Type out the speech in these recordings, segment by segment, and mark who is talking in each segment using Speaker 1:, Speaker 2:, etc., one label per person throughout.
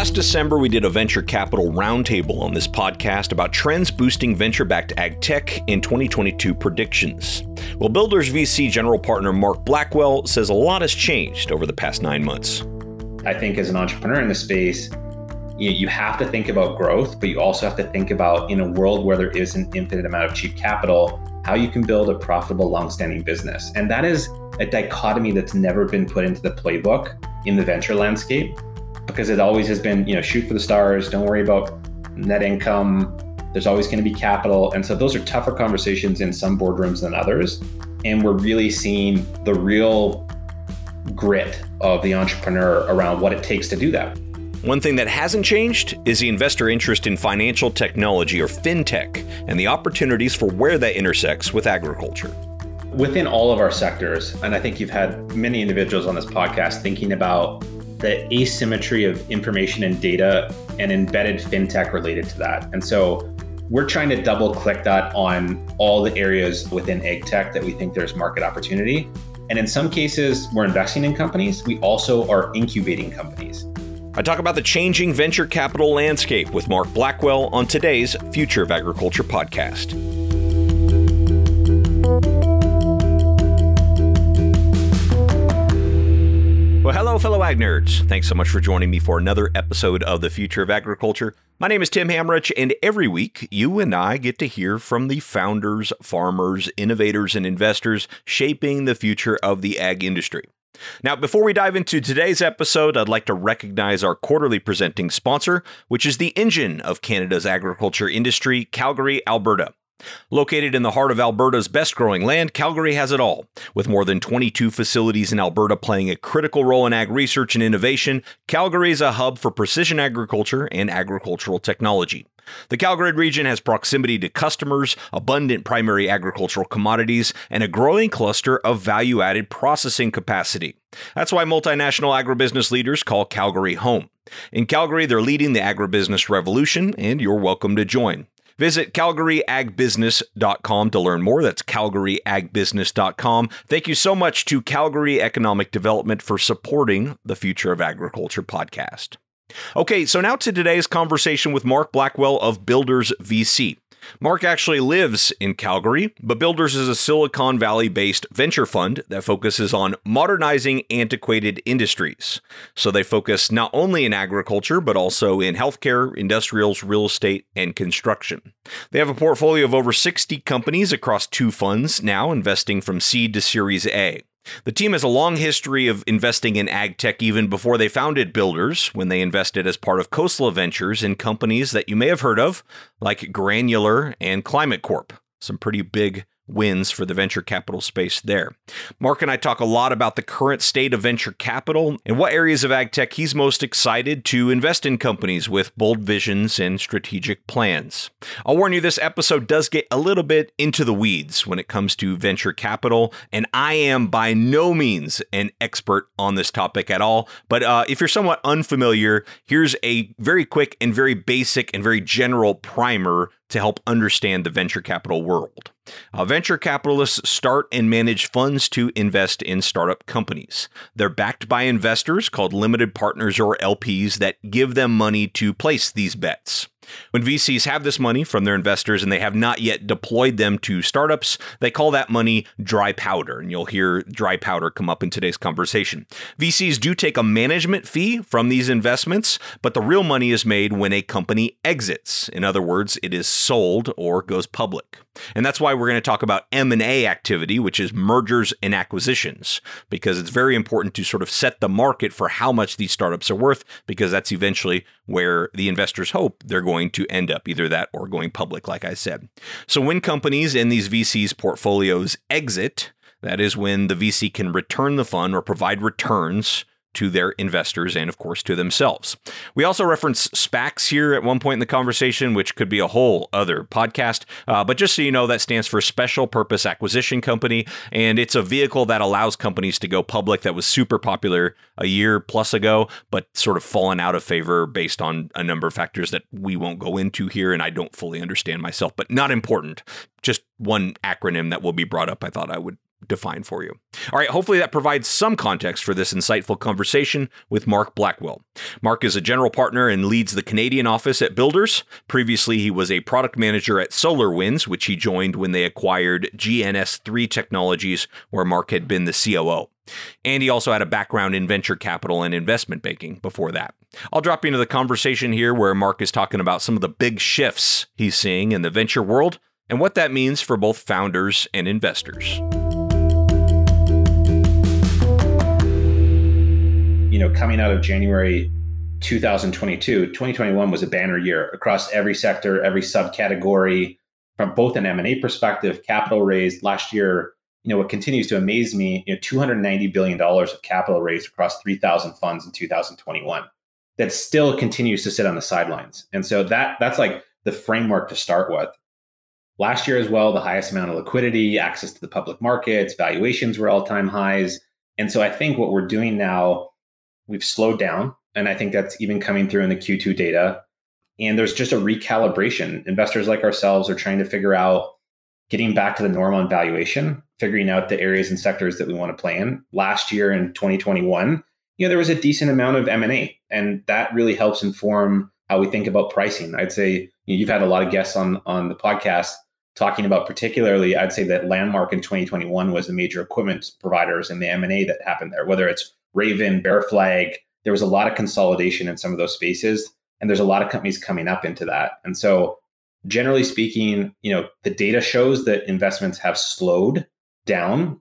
Speaker 1: Last December, we did a venture capital roundtable on this podcast about trends boosting venture backed ag tech in 2022 predictions. Well, Builders VC general partner Mark Blackwell says a lot has changed over the past nine months.
Speaker 2: I think as an entrepreneur in the space, you, you have to think about growth, but you also have to think about in a world where there is an infinite amount of cheap capital, how you can build a profitable, long-standing business. And that is a dichotomy that's never been put into the playbook in the venture landscape because it always has been, you know, shoot for the stars, don't worry about net income. There's always going to be capital. And so those are tougher conversations in some boardrooms than others. And we're really seeing the real grit of the entrepreneur around what it takes to do that.
Speaker 1: One thing that hasn't changed is the investor interest in financial technology or fintech and the opportunities for where that intersects with agriculture.
Speaker 2: Within all of our sectors, and I think you've had many individuals on this podcast thinking about the asymmetry of information and data and embedded fintech related to that. And so we're trying to double click that on all the areas within ag tech that we think there's market opportunity. And in some cases, we're investing in companies. We also are incubating companies.
Speaker 1: I talk about the changing venture capital landscape with Mark Blackwell on today's Future of Agriculture podcast. Fellow ag nerds. Thanks so much for joining me for another episode of the Future of Agriculture. My name is Tim Hammerich, and every week you and I get to hear from the founders, farmers, innovators, and investors shaping the future of the ag industry. Now, before we dive into today's episode, I'd like to recognize our quarterly presenting sponsor, which is the engine of Canada's agriculture industry, Calgary, Alberta. Located in the heart of Alberta's best growing land, Calgary has it all. With more than 22 facilities in Alberta playing a critical role in ag research and innovation, Calgary is a hub for precision agriculture and agricultural technology. The Calgary region has proximity to customers, abundant primary agricultural commodities, and a growing cluster of value added processing capacity. That's why multinational agribusiness leaders call Calgary home. In Calgary, they're leading the agribusiness revolution, and you're welcome to join. Visit calgaryagbusiness.com to learn more. That's calgaryagbusiness.com. Thank you so much to Calgary Economic Development for supporting the Future of Agriculture podcast. Okay, so now to today's conversation with Mark Blackwell of Builders VC. Mark actually lives in Calgary, but Builders is a Silicon Valley based venture fund that focuses on modernizing antiquated industries. So they focus not only in agriculture, but also in healthcare, industrials, real estate, and construction. They have a portfolio of over 60 companies across two funds now, investing from seed to Series A. The team has a long history of investing in ag tech even before they founded Builders, when they invested as part of Coastal Ventures in companies that you may have heard of, like Granular and Climate Corp. Some pretty big wins for the venture capital space there. Mark and I talk a lot about the current state of venture capital and what areas of ag tech he's most excited to invest in companies with bold visions and strategic plans. I'll warn you, this episode does get a little bit into the weeds when it comes to venture capital, and I am by no means an expert on this topic at all. But uh, if you're somewhat unfamiliar, here's a very quick and very basic and very general primer to help understand the venture capital world. Uh, venture capitalists start and manage funds to invest in startup companies. They're backed by investors called limited partners or LPs that give them money to place these bets. When VCs have this money from their investors and they have not yet deployed them to startups, they call that money dry powder. And you'll hear dry powder come up in today's conversation. VCs do take a management fee from these investments, but the real money is made when a company exits. In other words, it is sold or goes public. And that's why we're going to talk about M&A activity, which is mergers and acquisitions, because it's very important to sort of set the market for how much these startups are worth because that's eventually where the investors hope they're going to end up, either that or going public like I said. So when companies in these VCs portfolios exit, that is when the VC can return the fund or provide returns to their investors and, of course, to themselves. We also reference SPACs here at one point in the conversation, which could be a whole other podcast. Uh, but just so you know, that stands for Special Purpose Acquisition Company, and it's a vehicle that allows companies to go public that was super popular a year plus ago, but sort of fallen out of favor based on a number of factors that we won't go into here, and I don't fully understand myself, but not important. Just one acronym that will be brought up, I thought I would define for you. All right, hopefully that provides some context for this insightful conversation with Mark Blackwell. Mark is a general partner and leads the Canadian office at Builders. Previously, he was a product manager at SolarWinds, which he joined when they acquired GNS3 Technologies, where Mark had been the COO. And he also had a background in venture capital and investment banking before that. I'll drop you into the conversation here where Mark is talking about some of the big shifts he's seeing in the venture world and what that means for both founders and investors.
Speaker 2: Know, coming out of January 2022, 2021 was a banner year across every sector, every subcategory, from both an M&A perspective, capital raised last year. You know, what continues to amaze me, you know, 290 billion dollars of capital raised across 3,000 funds in 2021. That still continues to sit on the sidelines, and so that that's like the framework to start with. Last year as well, the highest amount of liquidity, access to the public markets, valuations were all-time highs, and so I think what we're doing now we've slowed down. And I think that's even coming through in the Q2 data. And there's just a recalibration. Investors like ourselves are trying to figure out getting back to the norm on valuation, figuring out the areas and sectors that we want to play in. Last year in 2021, you know, there was a decent amount of M&A, and that really helps inform how we think about pricing. I'd say you know, you've had a lot of guests on on the podcast talking about particularly i'd say that landmark in 2021 was the major equipment providers and the m&a that happened there whether it's Raven, Bear Flag. There was a lot of consolidation in some of those spaces, and there's a lot of companies coming up into that. And so, generally speaking, you know, the data shows that investments have slowed down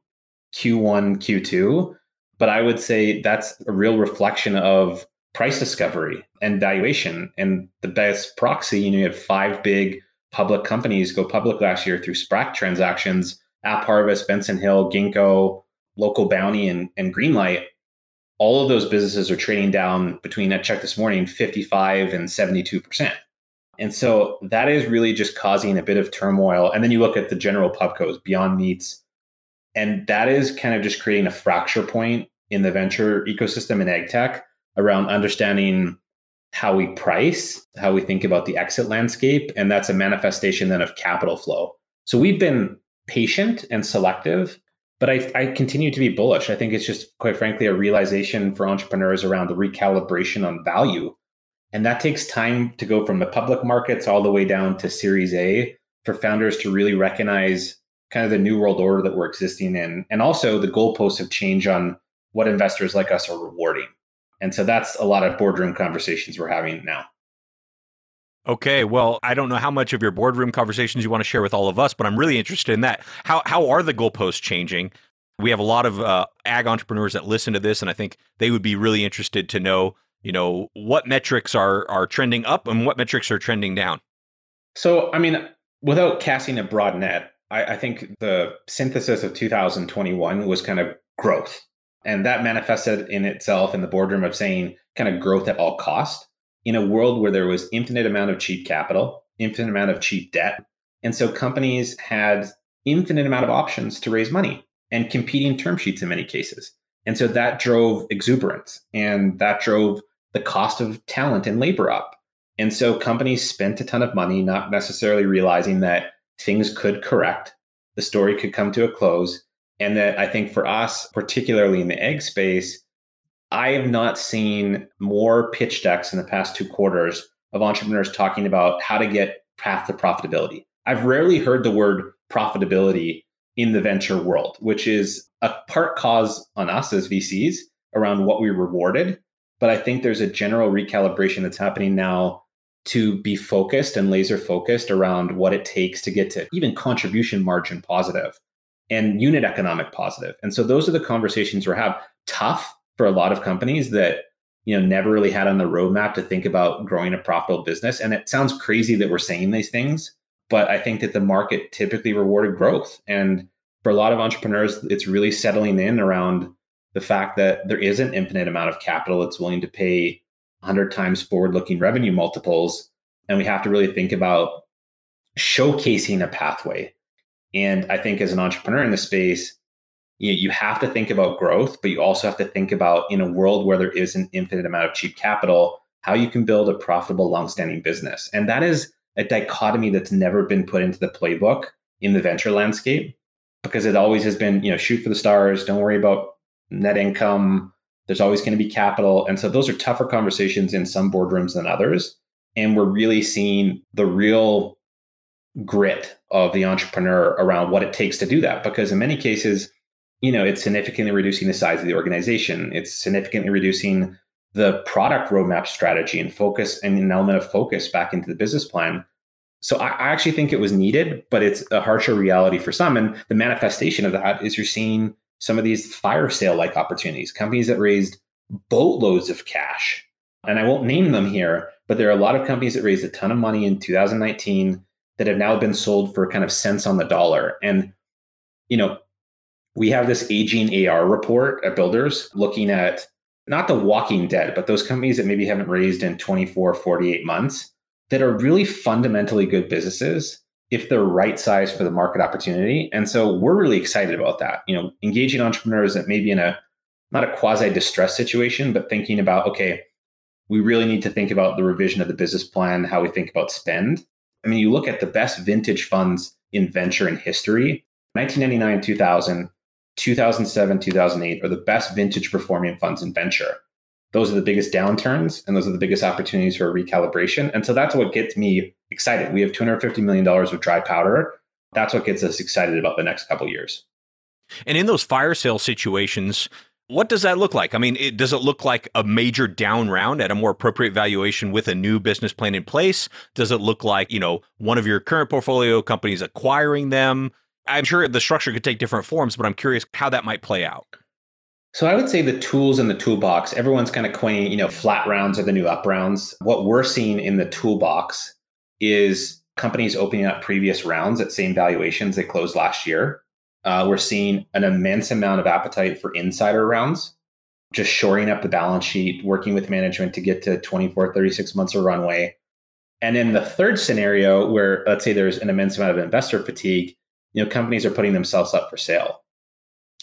Speaker 2: Q1, Q2, but I would say that's a real reflection of price discovery and valuation. And the best proxy, you know, you had five big public companies go public last year through SPAC transactions, AppHarvest, Benson Hill, Ginkgo, Local Bounti, and, and Greenlight all of those businesses are trading down between, I checked this morning, 55 and 72%. And so that is really just causing a bit of turmoil. And then you look at the general pubcos, Beyond Meats, and that is kind of just creating a fracture point in the venture ecosystem in ag tech around understanding how we price, how we think about the exit landscape. And that's a manifestation then of capital flow. So we've been patient and selective but I, I continue to be bullish. I think it's just quite frankly a realization for entrepreneurs around the recalibration on value. And that takes time to go from the public markets all the way down to Series A for founders to really recognize kind of the new world order that we're existing in. And also the goalposts have changed on what investors like us are rewarding. And so that's a lot of boardroom conversations we're having now.
Speaker 1: Okay, well, I don't know how much of your boardroom conversations you want to share with all of us, but I'm really interested in that. How how are the goalposts changing? We have a lot of uh, ag entrepreneurs that listen to this, and I think they would be really interested to know, you know, what metrics are are trending up and what metrics are trending down.
Speaker 2: So, I mean, without casting a broad net, I, I think the synthesis of 2021 was kind of growth, and that manifested in itself in the boardroom of saying kind of growth at all cost in a world where there was infinite amount of cheap capital, infinite amount of cheap debt. And so companies had infinite amount of options to raise money and competing term sheets in many cases. And so that drove exuberance and that drove the cost of talent and labor up. And so companies spent a ton of money, not necessarily realizing that things could correct, the story could come to a close. And that I think for us, particularly in the ag space, I have not seen more pitch decks in the past two quarters of entrepreneurs talking about how to get path to profitability. I've rarely heard the word profitability in the venture world, which is a part cause on us as VCs around what we rewarded. But I think there's a general recalibration that's happening now to be focused and laser focused around what it takes to get to even contribution margin positive and unit economic positive. And so those are the conversations we're having. Tough, for a lot of companies that you know never really had on the roadmap to think about growing a profitable business. And it sounds crazy that we're saying these things but i think that the market typically rewarded growth. And for a lot of entrepreneurs it's really settling in around the fact that there is an infinite amount of capital that's willing to pay 100 times forward looking revenue multiples. And we have to really think about showcasing a pathway. And i think as an entrepreneur in the space you, you have to think about growth, but you also have to think about in a world where there is an infinite amount of cheap capital, how you can build a profitable, long-standing business. And that is a dichotomy that's never been put into the playbook in the venture landscape. because it always has been, you know, shoot for the stars, don't worry about net income. There's always going to be capital. And so those are tougher conversations in some boardrooms than others. And we're really seeing the real grit of the entrepreneur around what it takes to do that. Because in many cases, you know, it's significantly reducing the size of the organization. It's significantly reducing the product roadmap strategy and focus and an element of focus back into the business plan. So I, I actually think it was needed, but it's a harsher reality for some. And the manifestation of that is you're seeing some of these fire sale like opportunities, companies that raised boatloads of cash. And I won't name them here, but there are a lot of companies that raised a ton of money in 2019 that have now been sold for kind of cents on the dollar. And, you know, we have this aging AR report at Builders looking at not the walking dead, but those companies that maybe haven't raised in 24, 48 months that are really fundamentally good businesses if they're right size for the market opportunity. And so we're really excited about that. You know, engaging entrepreneurs that maybe in a not a quasi distress situation, but thinking about, okay, we really need to think about the revision of the business plan, how we think about spend. I mean, you look at the best vintage funds in venture in history, 1999, 2000, 2007, 2008 are the best vintage performing funds in venture. Those are the biggest downturns and those are the biggest opportunities for recalibration. And so that's what gets me excited. We have $250 million of dry powder. That's what gets us excited about the next couple years.
Speaker 1: And in those fire sale situations, what does that look like? I mean, it, does it look like a major down round at a more appropriate valuation with a new business plan in place? Does it look like, you know, one of your current portfolio companies acquiring them? I'm sure the structure could take different forms, but I'm curious how that might play out.
Speaker 2: So I would say the tools in the toolbox, everyone's kind of coining, you know, flat rounds are the new up rounds. What we're seeing in the toolbox is companies opening up previous rounds at same valuations they closed last year. Uh, we're seeing an immense amount of appetite for insider rounds, just shoring up the balance sheet, working with management to get to 24, 36 months of runway. And then the third scenario, where let's say there's an immense amount of investor fatigue, you know, companies are putting themselves up for sale.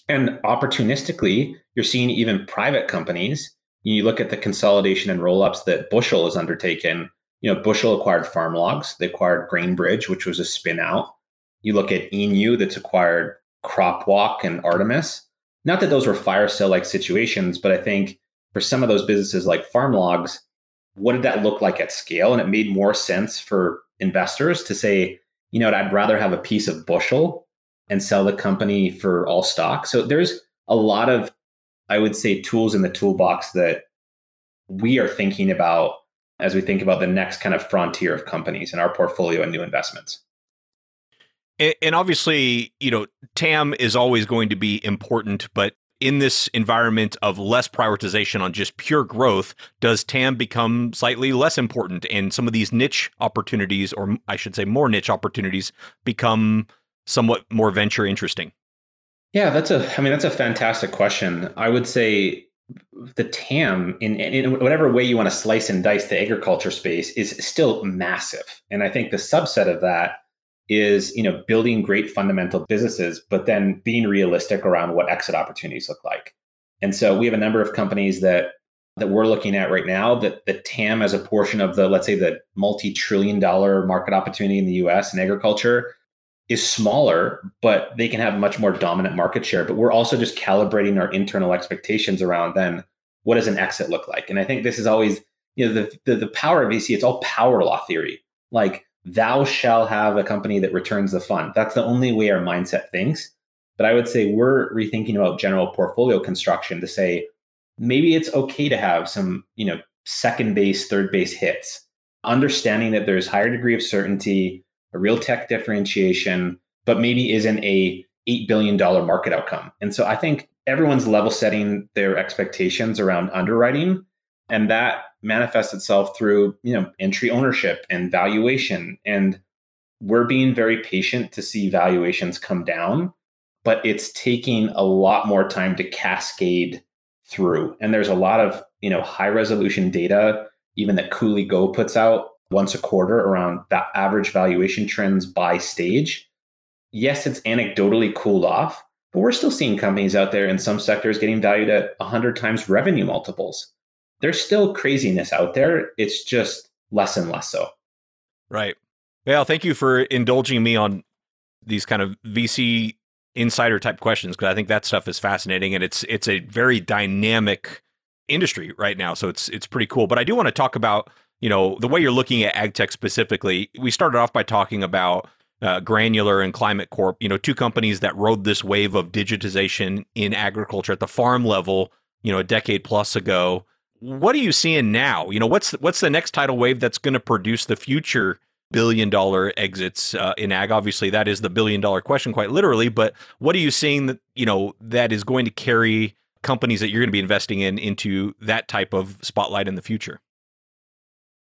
Speaker 2: And opportunistically, you're seeing even private companies. You look at the consolidation and roll-ups that Bushel has undertaken. You know, Bushel acquired Farmlogs. They acquired Grainbridge, which was a spin out. You look at iUNU that's acquired Cropwalk and Artemis. Not that those were fire sale like situations, but I think for some of those businesses like Farmlogs, what did that look like at scale? And it made more sense for investors to say, you know, I'd rather have a piece of bushel and sell the company for all stock. So there's a lot of, I would say, tools in the toolbox that we are thinking about as we think about the next kind of frontier of companies in our portfolio and new investments.
Speaker 1: And obviously, you know, TAM is always going to be important, but in this environment of less prioritization on just pure growth, does TAM become slightly less important and some of these niche opportunities, or I should say more niche opportunities, become somewhat more venture interesting?
Speaker 2: Yeah, that's a, I mean, that's a fantastic question. I would say the TAM, in, in whatever way you want to slice and dice the agriculture space, is still massive. And I think the subset of that is you know building great fundamental businesses but then being realistic around what exit opportunities look like. And so we have a number of companies that that we're looking at right now that the tam as a portion of the let's say the multi-trillion dollar market opportunity in the us in agriculture is smaller but they can have much more dominant market share. But we're also just calibrating our internal expectations around then what does an exit look like? And i think this is always you know the the, the power of vc it's all power law theory. Like thou shall have a company that returns the fund. That's the only way our mindset thinks. But I would say we're rethinking about general portfolio construction to say maybe it's okay to have some, you know, second base, third base hits, understanding that there's higher degree of certainty, a real tech differentiation, but maybe isn't a $8 billion market outcome. And so I think everyone's level setting their expectations around underwriting. And that manifests itself through you know entry ownership and valuation. And we're being very patient to see valuations come down but it's taking a lot more time to cascade through. And there's a lot of you know high resolution data even that Cooley Go puts out once a quarter around that average valuation trends by stage. Yes it's anecdotally cooled off but we're still seeing companies out there in some sectors getting valued at 100 times revenue multiples there's still craziness out there. It's just less and less so.
Speaker 1: Right. Well, thank you for indulging me on these kind of VC insider type questions because I think that stuff is fascinating and it's it's a very dynamic industry right now. So it's it's pretty cool. But I do want to talk about you know the way you're looking at ag tech specifically. We started off by talking about uh, Granular and Climate Corp. You know, two companies that rode this wave of digitization in agriculture at the farm level. You know, a decade plus ago. What are you seeing now? You know, what's what's the next tidal wave that's going to produce the future billion dollar exits uh, in ag? Obviously, that is the billion dollar question, quite literally. But what are you seeing that you know that is going to carry companies that you're going to be investing in into that type of spotlight in the future?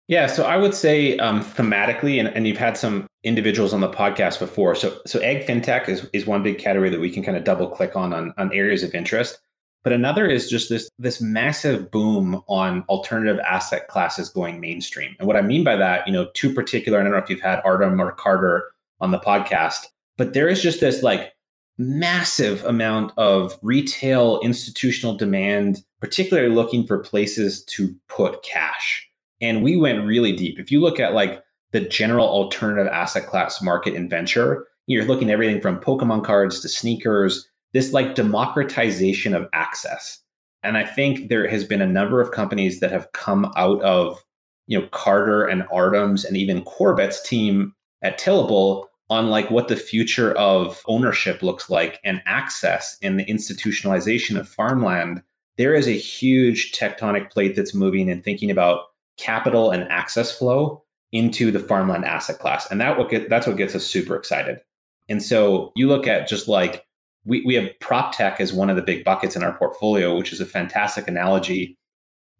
Speaker 2: Yeah, so I would say um, thematically, and, and you've had some individuals on the podcast before. So, so ag fintech is, is one big category that we can kind of double click on, on on areas of interest. But another is just this this massive boom on alternative asset classes going mainstream. And what I mean by that, you know, two particular, I don't know if you've had Artem or Carter on the podcast, but there is just this like massive amount of retail institutional demand, particularly looking for places to put cash. And we went really deep. If you look at like the general alternative asset class market in venture, you're looking everything from Pokemon cards to sneakers this like democratization of access. And I think there has been a number of companies that have come out of, you know, Carter and Artem's and even Corbett's team at Tillable on like what the future of ownership looks like and access and the institutionalization of farmland. There is a huge tectonic plate that's moving and thinking about capital and access flow into the farmland asset class. And that what get, that's what gets us super excited. And so you look at just like we, we have prop tech as one of the big buckets in our portfolio, which is a fantastic analogy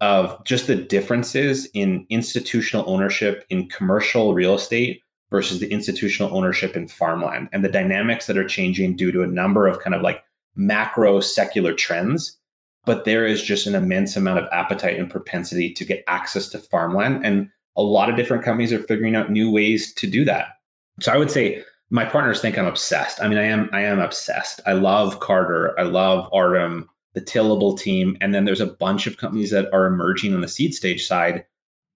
Speaker 2: of just the differences in institutional ownership in commercial real estate versus the institutional ownership in farmland and the dynamics that are changing due to a number of kind of like macro secular trends. But there is just an immense amount of appetite and propensity to get access to farmland. And a lot of different companies are figuring out new ways to do that. So I would say my partners think I'm obsessed. I mean, I am I am obsessed. I love Carter. I love Artem, the Tillable team, and then there's a bunch of companies that are emerging on the seed stage side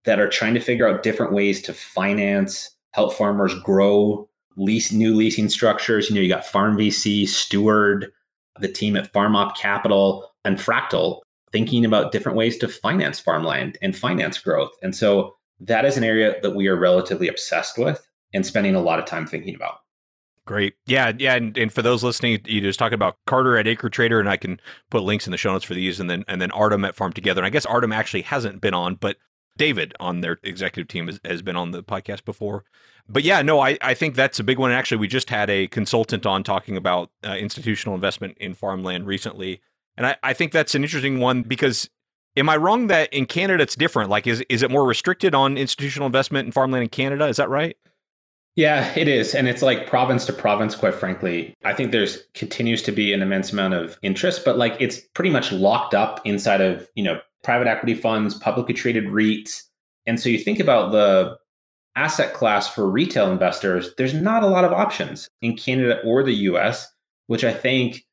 Speaker 2: that are trying to figure out different ways to finance, help farmers grow, lease new leasing structures. You know, you got Farm VC, Steward, the team at FarmOp Capital, and Fractal thinking about different ways to finance farmland and finance growth. And so that is an area that we are relatively obsessed with and spending a lot of time thinking about.
Speaker 1: Great. Yeah. Yeah. And, and for those listening, you just talking about Carter at Acre Trader, and I can put links in the show notes for these, and then and then Artem at Farm Together. And I guess Artem actually hasn't been on, but David on their executive team has, has been on the podcast before. But yeah, no, I, I think that's a big one. Actually, we just had a consultant on talking about uh, institutional investment in farmland recently. And I, I think that's an interesting one because am I wrong that in Canada it's different? Like, is, is it more restricted on institutional investment in farmland in Canada? Is that right?
Speaker 2: Yeah, it is. And it's like province to province, quite frankly. I think there's continues to be an immense amount of interest, but like it's pretty much locked up inside of, you know, private equity funds, publicly traded REITs. And so you think about the asset class for retail investors, there's not a lot of options in Canada or the US, which I think,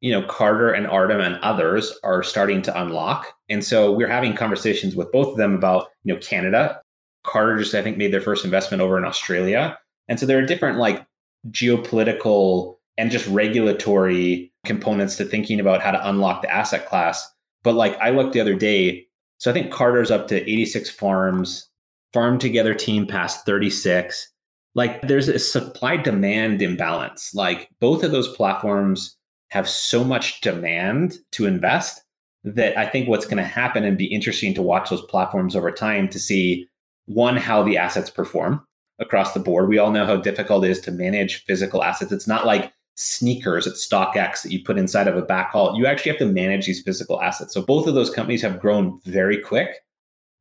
Speaker 2: you know, Carter and Artem and others are starting to unlock. And so we're having conversations with both of them about, you know, Canada. Carter just, I think, made their first investment over in Australia and so there are different like geopolitical and just regulatory components to thinking about how to unlock the asset class. But like I looked the other day, so I think Carter's up to 86 farms, farm together team past 36. Like there's a supply demand imbalance. Like both of those platforms have so much demand to invest that I think what's going to happen and be interesting to watch those platforms over time to see one, how the assets perform across the board. We all know how difficult it is to manage physical assets. It's not like sneakers at StockX that you put inside of a backhaul. You actually have to manage these physical assets. So both of those companies have grown very quick,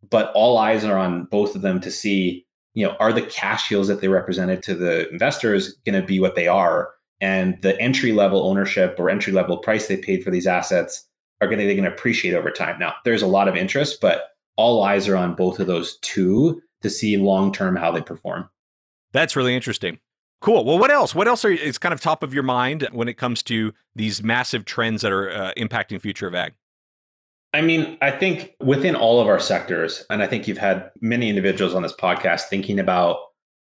Speaker 2: but all eyes are on both of them to see, you know, are the cash yields that they represented to the investors going to be what they are? And the entry level ownership or entry level price they paid for these assets are going to they going to appreciate over time. Now, there's a lot of interest, but all eyes are on both of those two to see long term how they perform.
Speaker 1: That's really interesting. Cool. Well, what else? What else are, is kind of top of your mind when it comes to these massive trends that are uh, impacting future of ag?
Speaker 2: I mean, I think within all of our sectors, and I think you've had many individuals on this podcast thinking about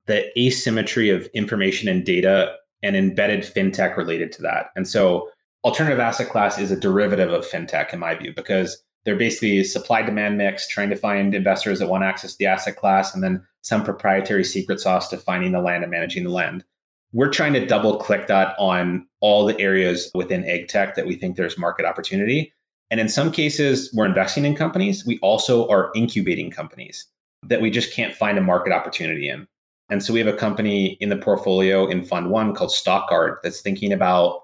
Speaker 2: the asymmetry of information and data and embedded fintech related to that. And so alternative asset class is a derivative of fintech in my view because they're basically supply demand mix trying to find investors that want access to the asset class and then some proprietary secret sauce to finding the land and managing the land. We're trying to double click that on all the areas within ag tech that we think there's market opportunity. And in some cases we're investing in companies. We also are incubating companies that we just can't find a market opportunity in. And so we have a company in the portfolio in fund one called stockguard that's thinking about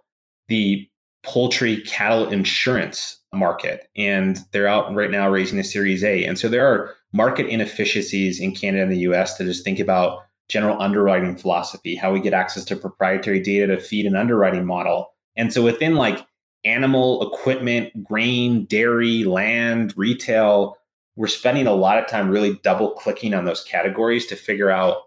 Speaker 2: the poultry cattle insurance market and they're out right now raising a series a. And so there are market inefficiencies in canada and the us to just think about general underwriting philosophy how we get access to proprietary data to feed an underwriting model. And so within like animal equipment grain dairy land retail we're spending a lot of time really double clicking on those categories to figure out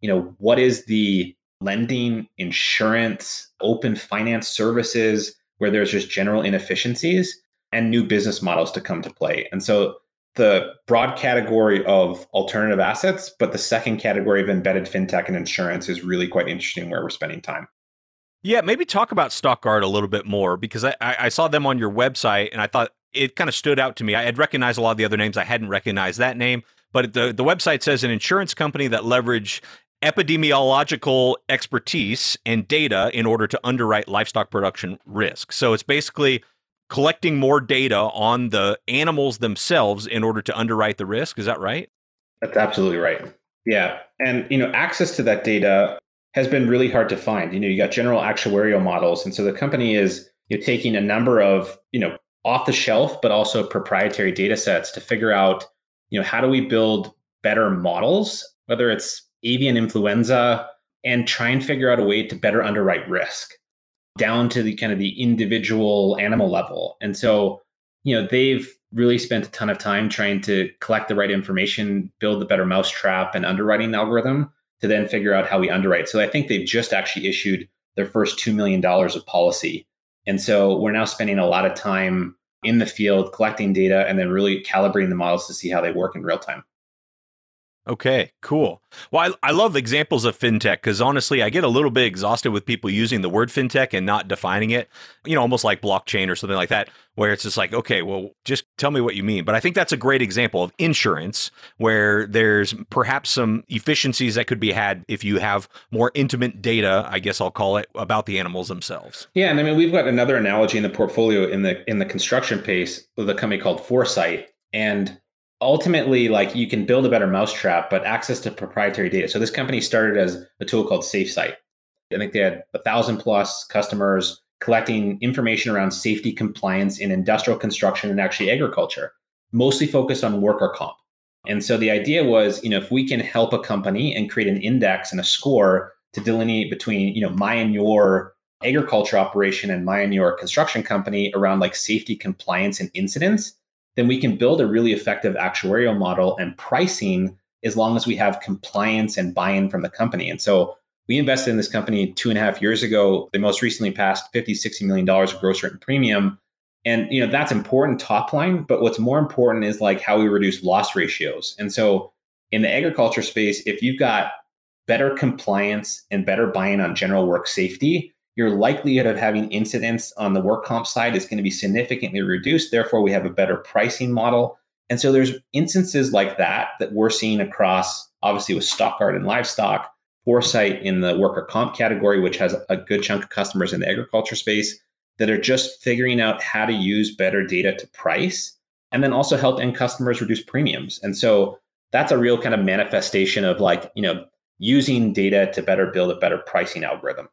Speaker 2: you know what is the lending insurance open finance services where there's just general inefficiencies and new business models to come to play. And so the broad category of alternative assets, but the second category of embedded fintech and insurance is really quite interesting where we're spending time.
Speaker 1: Yeah, maybe talk about Stockguard a little bit more because I, I saw them on your website and I thought it kind of stood out to me. I had recognized a lot of the other names. I hadn't recognized that name, but the, the website says an insurance company that leverage epidemiological expertise and data in order to underwrite livestock production risk. So it's basically collecting more data on the animals themselves in order to underwrite the risk. Is that right?
Speaker 2: That's absolutely right. Yeah. And you know, access to that data has been really hard to find. You know, you got general actuarial models. And so the company is you know, taking a number of, you know, off the shelf, but also proprietary data sets to figure out, you know, how do we build better models, whether it's avian influenza, and try and figure out a way to better underwrite risk down to the kind of the individual animal level. And so, you know, they've really spent a ton of time trying to collect the right information, build the better mousetrap and underwriting algorithm to then figure out how we underwrite. So I think they've just actually issued their first $2 million of policy. And so we're now spending a lot of time in the field collecting data and then really calibrating the models to see how they work in real time.
Speaker 1: Okay, cool. Well, I, I love examples of fintech because honestly, I get a little bit exhausted with people using the word fintech and not defining it, you know, almost like blockchain or something like that, where it's just like, okay, well, just tell me what you mean. But I think that's a great example of insurance where there's perhaps some efficiencies that could be had if you have more intimate data, I guess I'll call it, about the animals themselves.
Speaker 2: Yeah. And I mean, we've got another analogy in the portfolio in the in the construction pace with a company called Foresight. And ultimately like you can build a better mousetrap but access to proprietary data. So this company started as a tool called SafeSite i think they had a thousand plus customers collecting information around safety compliance in industrial construction and actually agriculture mostly focused on worker comp. And so the idea was you know if we can help a company and create an index and a score to delineate between you know my and your agriculture operation and my and your construction company around like safety compliance and incidents then we can build a really effective actuarial model and pricing as long as we have compliance and buy-in from the company. And so we invested in this company two and a half years ago. They most recently passed 50, 60 million dollars of gross written premium. And you know, that's important top line, but what's more important is like how we reduce loss ratios. And so in the agriculture space, if you've got better compliance and better buy-in on general work safety, your likelihood of having incidents on the work comp side is going to be significantly reduced. Therefore, we have a better pricing model. And so there's instances like that that we're seeing across, obviously, with Stockguard and livestock, Foresight in the worker comp category, which has a good chunk of customers in the agriculture space that are just figuring out how to use better data to price and then also help end customers reduce premiums. And so that's a real kind of manifestation of like, you know, using data to better build a better pricing algorithm.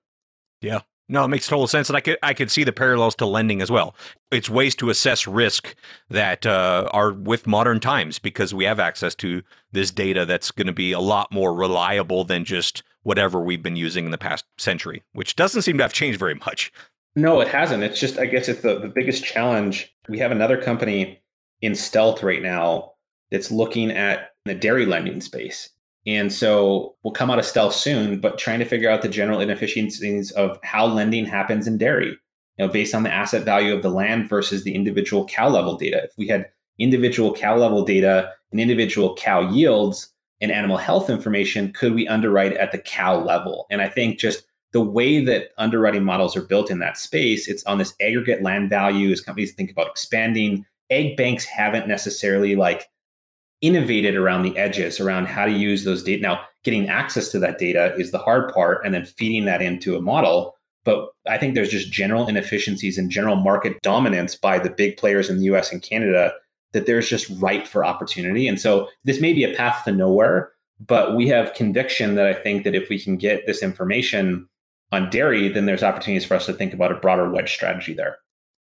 Speaker 1: Yeah. No, it makes total sense, and I could I could see the parallels to lending as well. It's ways to assess risk that uh, are with modern times because we have access to this data that's going to be a lot more reliable than just whatever we've been using in the past century, which doesn't seem to have changed very much.
Speaker 2: No, it hasn't. It's just I guess it's the, the biggest challenge. We have another company in stealth right now that's looking at the dairy lending space and so we'll come out of stealth soon, but trying to figure out the general inefficiencies of how lending happens in dairy, you know, based on the asset value of the land versus the individual cow level data. If we had individual cow level data and individual cow yields and animal health information, could we underwrite at the cow level? And I think just the way that underwriting models are built in that space, it's on this aggregate land value as companies think about expanding. Ag banks haven't necessarily like innovated around the edges around how to use those data. Now, getting access to that data is the hard part, and then feeding that into a model. But I think there's just general inefficiencies and general market dominance by the big players in the US and Canada that there's just ripe for opportunity. And so this may be a path to nowhere, but we have conviction that I think that if we can get this information on dairy, then there's opportunities for us to think about a broader wedge strategy there.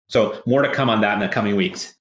Speaker 2: So more to come on that in the coming weeks.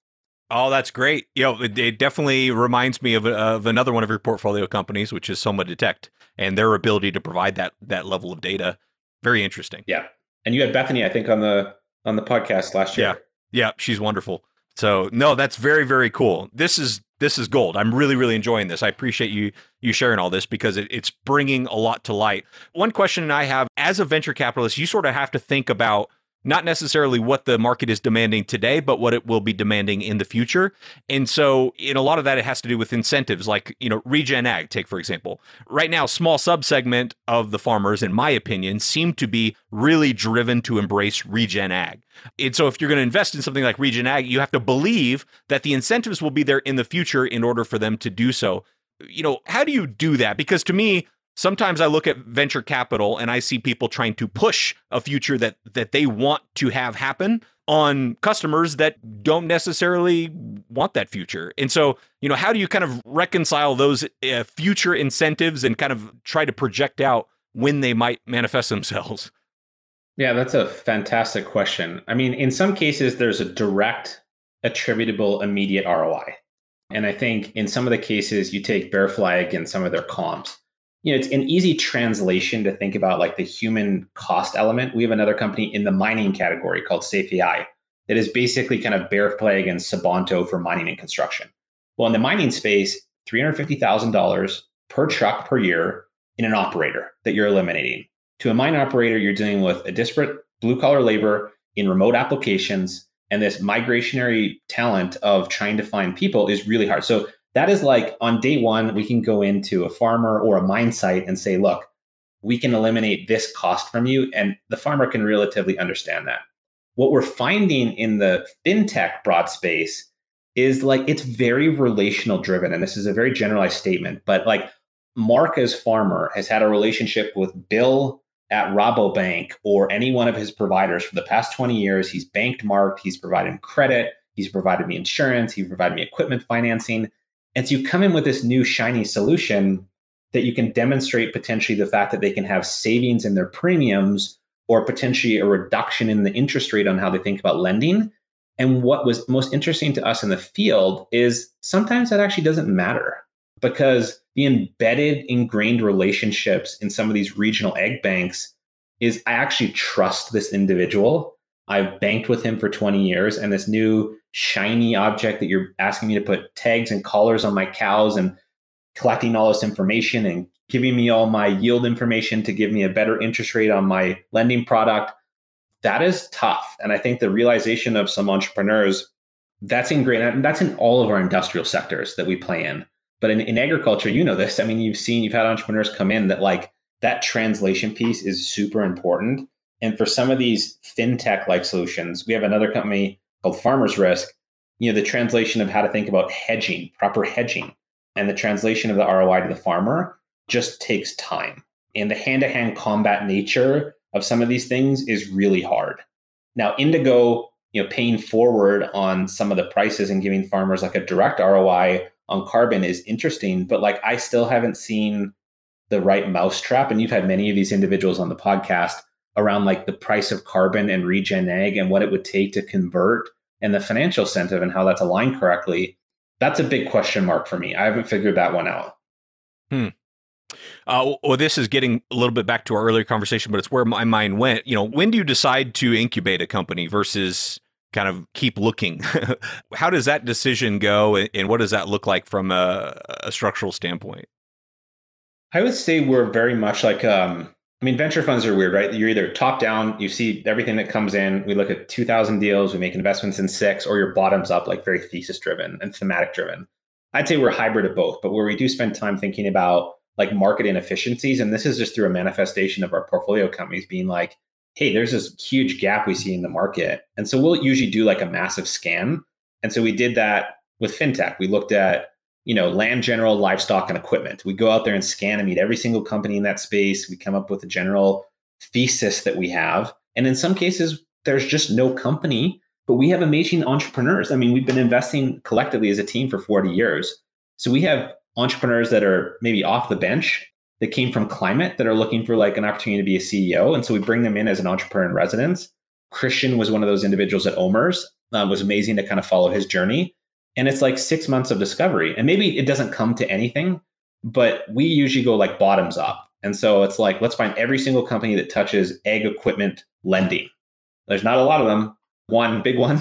Speaker 1: Oh, that's great. You know, it, it definitely reminds me of, of another one of your portfolio companies, which is Soma Detect, and their ability to provide that that level of data. Very interesting.
Speaker 2: Yeah, and you had Bethany, I think, on the on the podcast last year.
Speaker 1: Yeah, yeah, she's wonderful. So no, that's very very cool. This is this is gold. I'm really really enjoying this. I appreciate you you sharing all this because it, it's bringing a lot to light. One question I have as a venture capitalist, you sort of have to think about not necessarily what the market is demanding today, but what it will be demanding in the future. And so, in a lot of that, it has to do with incentives, like you know, regen ag. Take for example, right now, small subsegment of the farmers, in my opinion, seem to be really driven to embrace regen ag. And so, if you're going to invest in something like regen ag, you have to believe that the incentives will be there in the future in order for them to do so. You know, how do you do that? Because to me, sometimes I look at venture capital and I see people trying to push a future that that they want to have happen on customers that don't necessarily want that future. And so, you know, how do you kind of reconcile those uh, future incentives and kind of try to project out when they might manifest themselves?
Speaker 2: Yeah, that's a fantastic question. I mean, in some cases there's a direct attributable immediate ROI. And I think in some of the cases you take Bear Flag and some of their comps you know, it's an easy translation to think about like the human cost element. We have another company in the mining category called Safe AI that is basically kind of Bear Flag and Sabanto for mining and construction. Well, in the mining space, $350,000 per truck per year in an operator that you're eliminating. To a mine operator, you're dealing with a disparate blue collar labor in remote applications. And this migrationary talent of trying to find people is really hard. So that is like on day one, we can go into a farmer or a mine site and say, look, we can eliminate this cost from you. And the farmer can relatively understand that. What we're finding in the fintech broad space is like it's very relational driven. And this is a very generalized statement, but like Mark as farmer has had a relationship with Bill at Rabobank or any one of his providers for the past 20 years. He's banked Mark, he's provided credit, he's provided me insurance, he's provided me equipment financing. And so you come in with this new shiny solution that you can demonstrate potentially the fact that they can have savings in their premiums or potentially a reduction in the interest rate on how they think about lending. And what was most interesting to us in the field is sometimes that actually doesn't matter because the embedded, ingrained relationships in some of these regional ag banks is I actually trust this individual. I've banked with him for 20 years, and this new shiny object that you're asking me to put tags and collars on my cows and collecting all this information and giving me all my yield information to give me a better interest rate on my lending product that is tough. And i think the realization of some entrepreneurs that's in great and that's in all of our industrial sectors that we play in. But in, in agriculture you know this. I mean you've seen you've had entrepreneurs come in that like that translation piece is super important and for some of these fintech like solutions we have another company called farmers risk, you know, the translation of how to think about hedging, proper hedging, and the translation of the ROI to the farmer just takes time. And the hand to hand combat nature of some of these things is really hard. Now, Indigo, you know, paying forward on some of the prices and giving farmers like a direct ROI on carbon is interesting, but like I still haven't seen the right mousetrap. And you've had many of these individuals on the podcast around like the price of carbon and regen ag and what it would take to convert and the financial incentive and how that's aligned correctly that's a big question mark for me i haven't figured that one out
Speaker 1: hmm uh, well, this is getting a little bit back to our earlier conversation, but it's where my mind went. You know, when do you decide to incubate a company versus kind of keep looking? How does that decision go, and what does that look like from a, a structural standpoint?
Speaker 2: I would say we're very much like um, I mean, venture funds are weird, right? You're either top down, you see everything that comes in. We look at 2,000 deals, we make investments in six, or you're bottoms up, like very thesis driven and thematic driven. I'd say we're hybrid of both, but where we do spend time thinking about like market inefficiencies. And this is just through a manifestation of our portfolio companies being like, hey, there's this huge gap we see in the market. And so we'll usually do like a massive scan. And so we did that with fintech. We looked at, you know, land general, livestock, and equipment. We go out there and scan and meet every single company in that space. We come up with a general thesis that we have. And in some cases, there's just no company, but we have amazing entrepreneurs. I mean, we've been investing collectively as a team for 40 years. So we have entrepreneurs that are maybe off the bench that came from climate that are looking for like an opportunity to be a CEO. And so we bring them in as an entrepreneur in residence. Christian was one of those individuals at OMERS. Uh, was amazing to kind of follow his journey. And it's like six months of discovery. And maybe it doesn't come to anything, but we usually go like bottoms up. And so it's like, let's find every single company that touches ag equipment lending. There's not a lot of them, one big one.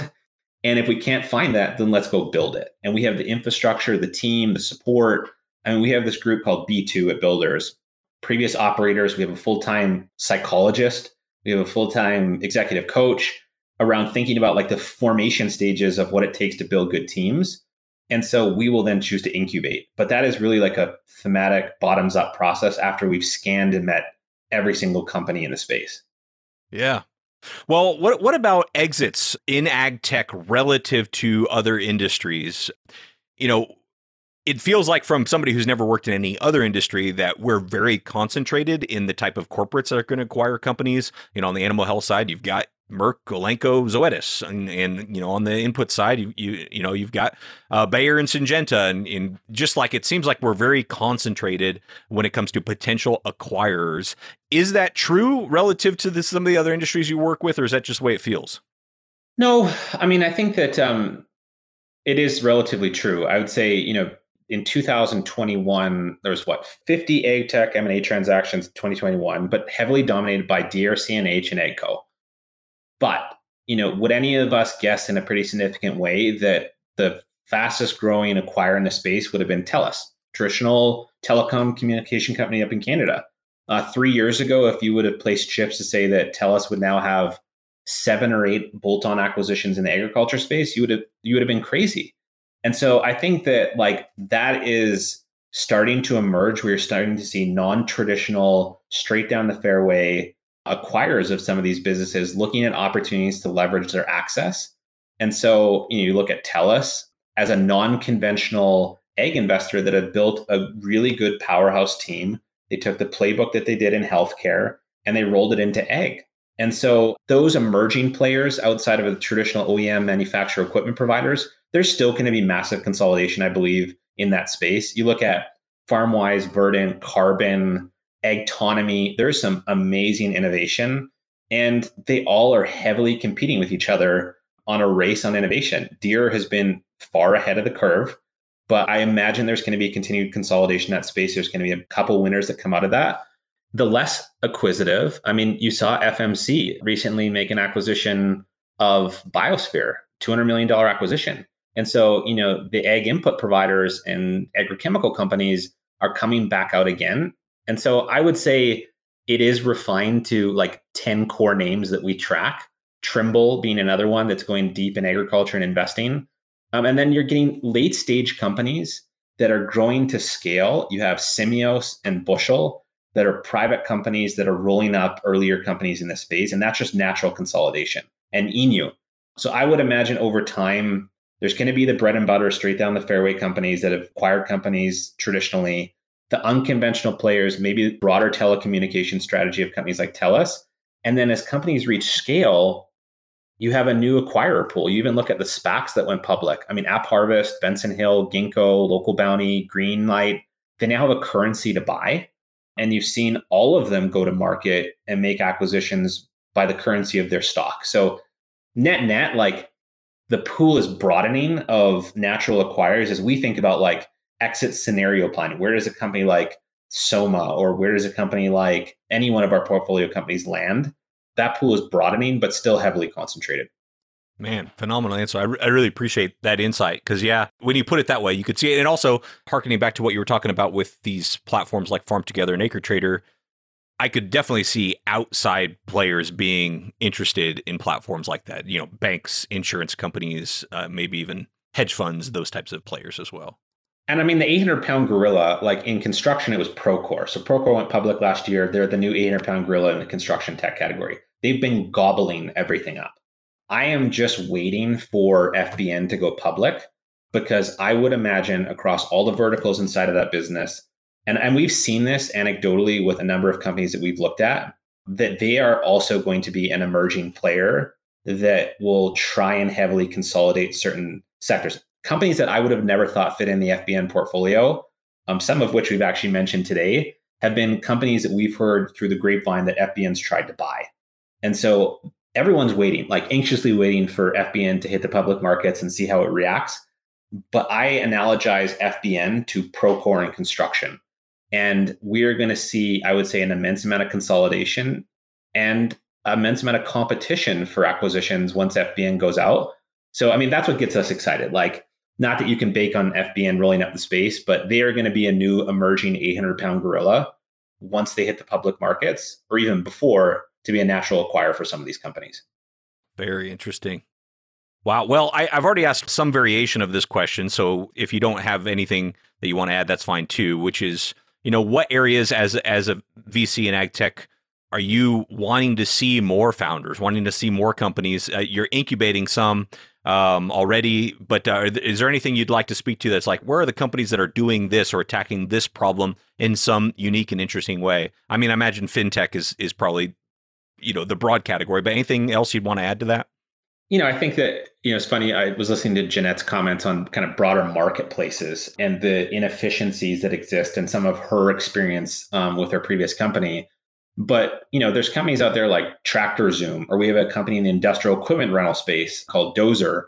Speaker 2: And if we can't find that, then let's go build it. And we have the infrastructure, the team, the support. I mean, we have this group called B2 at Builders. Previous operators, we have a full time psychologist, we have a full time executive coach around thinking about like the formation stages of what it takes to build good teams. And so we will then choose to incubate. But that is really like a thematic bottoms up process after we've scanned and met every single company in the space.
Speaker 1: Yeah. Well, what what about exits in ag tech relative to other industries? You know, it feels like from somebody who's never worked in any other industry that we're very concentrated in the type of corporates that are going to acquire companies. You know, on the animal health side, you've got Merck, Elanco, Zoetis, and, and you know on the input side, you you, you know you've got uh, Bayer and Syngenta, and, and just like it seems like we're very concentrated when it comes to potential acquirers. Is that true relative to some of the other industries you work with, or is that just the way it feels?
Speaker 2: No, I mean I think that um, it is relatively true. I would say you know in 2021 there was what 50 ag tech M&A transactions in 2021, but heavily dominated by Deere, CNH, and AGCO but, you know, would any of us guess in a pretty significant way that the fastest growing acquirer in the space would have been TELUS, traditional telecom communication company up in Canada? Uh, three years ago, if you would have placed chips to say that TELUS would now have seven or eight bolt-on acquisitions in the agriculture space, you would have you would have been crazy. And so I think that like that is starting to emerge. We're starting to see non-traditional, straight down the fairway acquirers of some of these businesses looking at opportunities to leverage their access. And so you, know, you look at TELUS as a non-conventional ag investor that had built a really good powerhouse team. They took the playbook that they did in healthcare and they rolled it into ag. And so those emerging players outside of the traditional OEM manufacturer equipment providers, there's still going to be massive consolidation, I believe, in that space. You look at FarmWise, Verdant, Carbon, autonomy. There's some amazing innovation, and they all are heavily competing with each other on a race on innovation. Deere has been far ahead of the curve, but I imagine there's going to be continued consolidation in that space. There's going to be a couple winners that come out of that. The less acquisitive, I mean, you saw FMC recently make an acquisition of BioPhero, $200 million acquisition. And so, you know, the ag input providers and agrochemical companies are coming back out again and so I would say it is refined to like 10 core names that we track. Trimble being another one that's going deep in agriculture and investing. Um, and then you're getting late stage companies that are growing to scale. You have Semios and Bushel that are private companies that are rolling up earlier companies in this space. And that's just natural consolidation and iUNU. So I would imagine over time, there's going to be the bread and butter straight down the fairway companies that have acquired companies traditionally the unconventional players, maybe broader telecommunication strategy of companies like TELUS. And then as companies reach scale, you have a new acquirer pool. You even look at the SPACs that went public. I mean, AppHarvest, Benson Hill, Ginkgo, Local Bounti, Greenlight, they now have a currency to buy. And you've seen all of them go to market and make acquisitions by the currency of their stock. So net net, like the pool is broadening of natural acquirers as we think about like exit scenario planning. Where does a company like Soma or where does a company like any one of our portfolio companies land? That pool is broadening, but still heavily concentrated.
Speaker 1: Man, phenomenal answer. I, re- I really appreciate that insight because, yeah, when you put it that way, you could see it. And also, harkening back to what you were talking about with these platforms like FarmTogether and AcreTrader, I could definitely see outside players being interested in platforms like that. You know, banks, insurance companies, uh, maybe even hedge funds, those types of players as well.
Speaker 2: And I mean, the 800 pound gorilla, like in construction, it was Procore. So Procore went public last year. They're the new 800 pound gorilla in the construction tech category. They've been gobbling everything up. I am just waiting for FBN to go public because I would imagine across all the verticals inside of that business, and, and we've seen this anecdotally with a number of companies that we've looked at, that they are also going to be an emerging player that will try and heavily consolidate certain sectors. Companies that I would have never thought fit in the FBN portfolio, um, some of which we've actually mentioned today, have been companies that we've heard through the grapevine that FBN's tried to buy. And so everyone's waiting, like anxiously waiting for FBN to hit the public markets and see how it reacts. But I analogize FBN to Procore and construction. And we're going to see, I would say, an immense amount of consolidation and immense amount of competition for acquisitions once FBN goes out. So, I mean, that's what gets us excited. Like, not that you can bake on FBN rolling up the space, but they are going to be a new emerging 800 pound gorilla once they hit the public markets or even before to be a natural acquire for some of these companies.
Speaker 1: Very interesting. Wow. Well, I, have already asked some variation of this question. So if you don't have anything that you want to add, that's fine too, which is, you know, what areas as as a VC and ag tech are you wanting to see more founders, wanting to see more companies? Uh, you're incubating some um, already, but uh, is there anything you'd like to speak to that's like, where are the companies that are doing this or attacking this problem in some unique and interesting way? I mean, I imagine fintech is is probably you know the broad category but anything else you'd want to add to that
Speaker 2: you know i think that you know it's funny i was listening to janette's comments on kind of broader marketplaces and the inefficiencies that exist and some of her experience um, with her previous company but you know there's companies out there like tractor zoom or we have a company in the industrial equipment rental space called dozr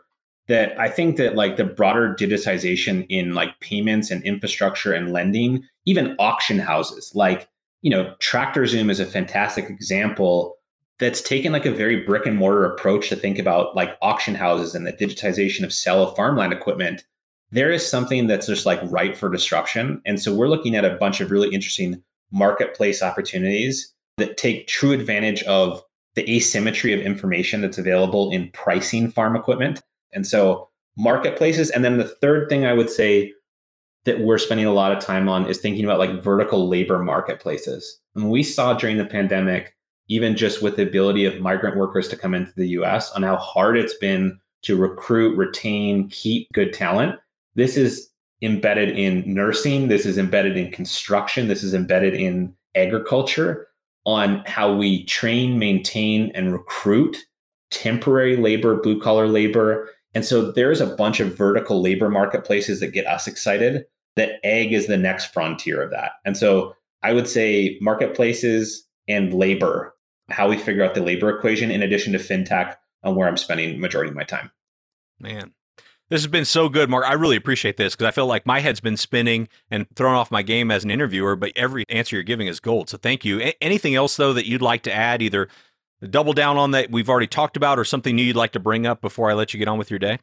Speaker 2: that i think that like the broader digitization in like payments and infrastructure and lending even auction houses like you know tractor zoom is a fantastic example that's taken like a very brick and mortar approach to think about like auction houses and the digitization of sale of farmland equipment, there is something that's just like ripe for disruption. And so we're looking at a bunch of really interesting marketplace opportunities that take true advantage of the asymmetry of information that's available in pricing farm equipment. And so marketplaces. And then the third thing I would say that we're spending a lot of time on is thinking about like vertical labor marketplaces. And we saw during the pandemic even just with the ability of migrant workers to come into the US, on how hard it's been to recruit, retain, keep good talent. This is embedded in nursing, this is embedded in construction, this is embedded in agriculture on how we train, maintain, and recruit temporary labor, blue collar labor. And so there's a bunch of vertical labor marketplaces that get us excited that ag is the next frontier of that. And so I would say marketplaces and labor how we figure out the labor equation in addition to fintech on where I'm spending majority of my time.
Speaker 1: Man, this has been so good, Mark. I really appreciate this because I feel like my head's been spinning and thrown off my game as an interviewer, but every answer you're giving is gold. So thank you. A- anything else, though, that you'd like to add, either double down on that we've already talked about or something new you'd like to bring up before I let you get on with your day?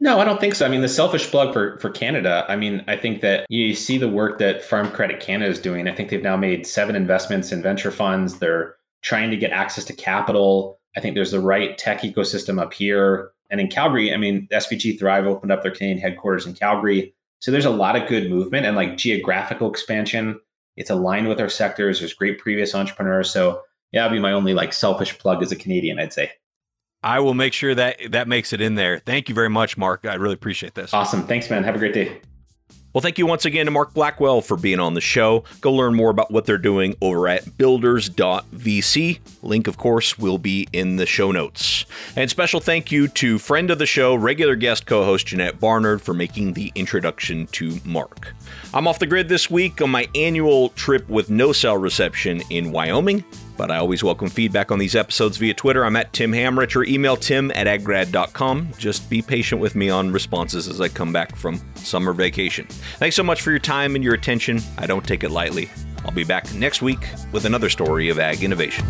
Speaker 2: No, I don't think so. I mean, the selfish plug for for Canada. I mean, I think that you see the work that Farm Credit Canada is doing. I think they've now made seven investments in venture funds. They're trying to get access to capital. I think there's the right tech ecosystem up here. And in Calgary, I mean, SVG Thrive opened up their Canadian headquarters in Calgary. So there's a lot of good movement and like geographical expansion. It's aligned with our sectors. There's great previous entrepreneurs. So yeah, that'd be my only like selfish plug as a Canadian, I'd say.
Speaker 1: I will make sure that that makes it in there. Thank you very much, Mark. I really appreciate this.
Speaker 2: Awesome. Thanks, man. Have a great day.
Speaker 1: Well, thank you once again to Mark Blackwell for being on the show. Go learn more about what they're doing over at builders.vc. Link, of course, will be in the show notes. And special thank you to friend of the show, regular guest co host Janette Barnard for making the introduction to Mark. I'm off the grid this week on my annual trip with no cell reception in Wyoming but I always welcome feedback on these episodes via Twitter. I'm at Tim Hammerich or email tim at aggrad.com. Just be patient with me on responses as I come back from summer vacation. Thanks so much for your time and your attention. I don't take it lightly. I'll be back next week with another story of ag innovation.